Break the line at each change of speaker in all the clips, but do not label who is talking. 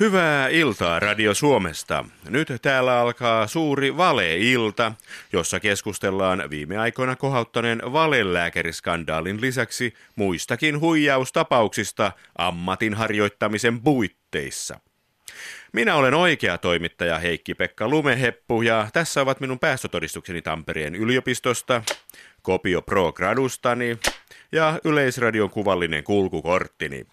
Hyvää iltaa Radio Suomesta. Nyt täällä alkaa suuri valeilta, jossa keskustellaan viime aikoina kohauttaneen valelääkäriskandaalin lisäksi muistakin huijaustapauksista ammatin harjoittamisen puitteissa. Minä olen oikea toimittaja Heikki-Pekka Lumeheppu ja tässä ovat minun päästötodistukseni Tampereen yliopistosta, kopio pro gradustani ja Yleisradion kuvallinen kulkukorttini.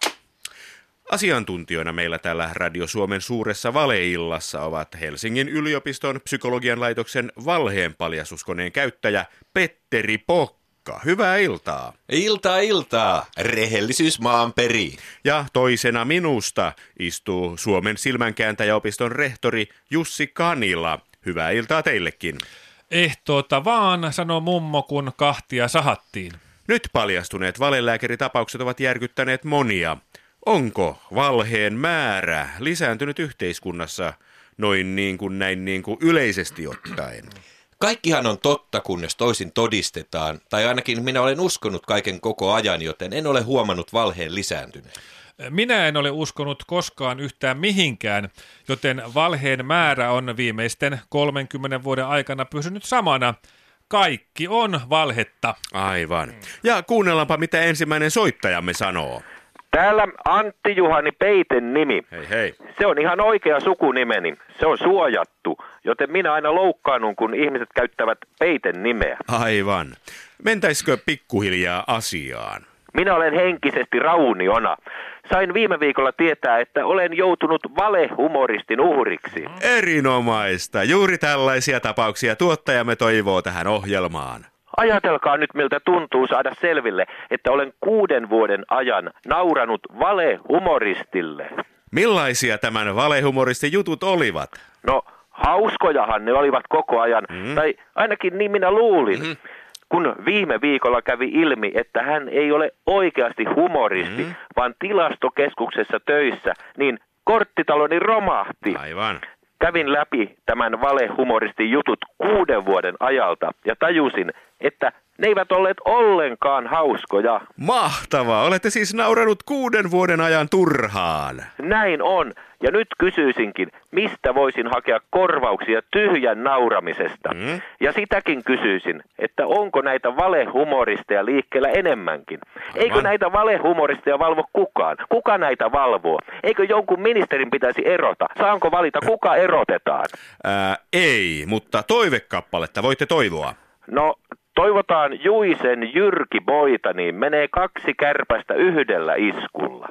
Asiantuntijoina meillä täällä Radio Suomen suuressa valeillassa ovat Helsingin yliopiston psykologian laitoksen valheenpaljastuskoneen käyttäjä Petteri Pokka. Hyvää iltaa.
Iltaa iltaa, rehellisyys maan peri.
Ja toisena minusta istuu Suomen silmänkääntäjäopiston rehtori Jussi Kanila. Hyvää iltaa teillekin.
Ehtoota vaan, sanoi mummo, kun kahtia sahattiin.
Nyt paljastuneet valelääkäritapaukset ovat järkyttäneet monia. Onko valheen määrä lisääntynyt yhteiskunnassa noin niin kuin näin niin kuin yleisesti ottaen?
Kaikkihan on totta, kunnes toisin todistetaan, tai ainakin minä olen uskonut kaiken koko ajan, joten en ole huomannut valheen lisääntyneen.
Minä en ole uskonut koskaan yhtään mihinkään, joten valheen määrä on viimeisten 30 vuoden aikana pysynyt samana. Kaikki on valhetta.
Aivan. Ja kuunnellaanpa, mitä ensimmäinen soittajamme sanoo.
Täällä Antti Juhani Peiten nimi.
Hei hei.
Se on ihan oikea sukunimeni. Se on suojattu, joten minä aina loukkaannun, kun ihmiset käyttävät Peiten nimeä.
Aivan. Mentäisikö pikkuhiljaa asiaan?
Minä olen henkisesti rauniona. Sain viime viikolla tietää, että olen joutunut valehumoristin uhriksi.
Erinomaista. Juuri tällaisia tapauksia tuottajamme toivoo tähän ohjelmaan.
Ajatelkaa nyt, miltä tuntuu saada selville, että olen kuuden vuoden ajan nauranut valehumoristille.
Millaisia tämän valehumoristin jutut olivat?
No, hauskojahan ne olivat koko ajan, mm. tai ainakin niin minä luulin. Mm. Kun viime viikolla kävi ilmi, että hän ei ole oikeasti humoristi, mm. vaan tilastokeskuksessa töissä, niin korttitaloni romahti.
Aivan.
Kävin läpi tämän valehumoristin jutut kuuden vuoden ajalta ja tajusin, että ne eivät olleet ollenkaan hauskoja.
Mahtavaa! Olette siis nauranut kuuden vuoden ajan turhaan.
Näin on. Ja nyt kysyisinkin, mistä voisin hakea korvauksia tyhjän nauramisesta. Mm. Ja sitäkin kysyisin, että onko näitä valehumoristeja liikkeellä enemmänkin. Aivan. Eikö näitä valehumoristeja valvo kukaan? Kuka näitä valvoo? Eikö jonkun ministerin pitäisi erota? Saanko valita, kuka erotetaan?
Ää, ei, mutta toivekappaletta voitte toivoa.
No, toivotaan Juisen Jyrki Boita, niin menee kaksi kärpästä yhdellä iskulla.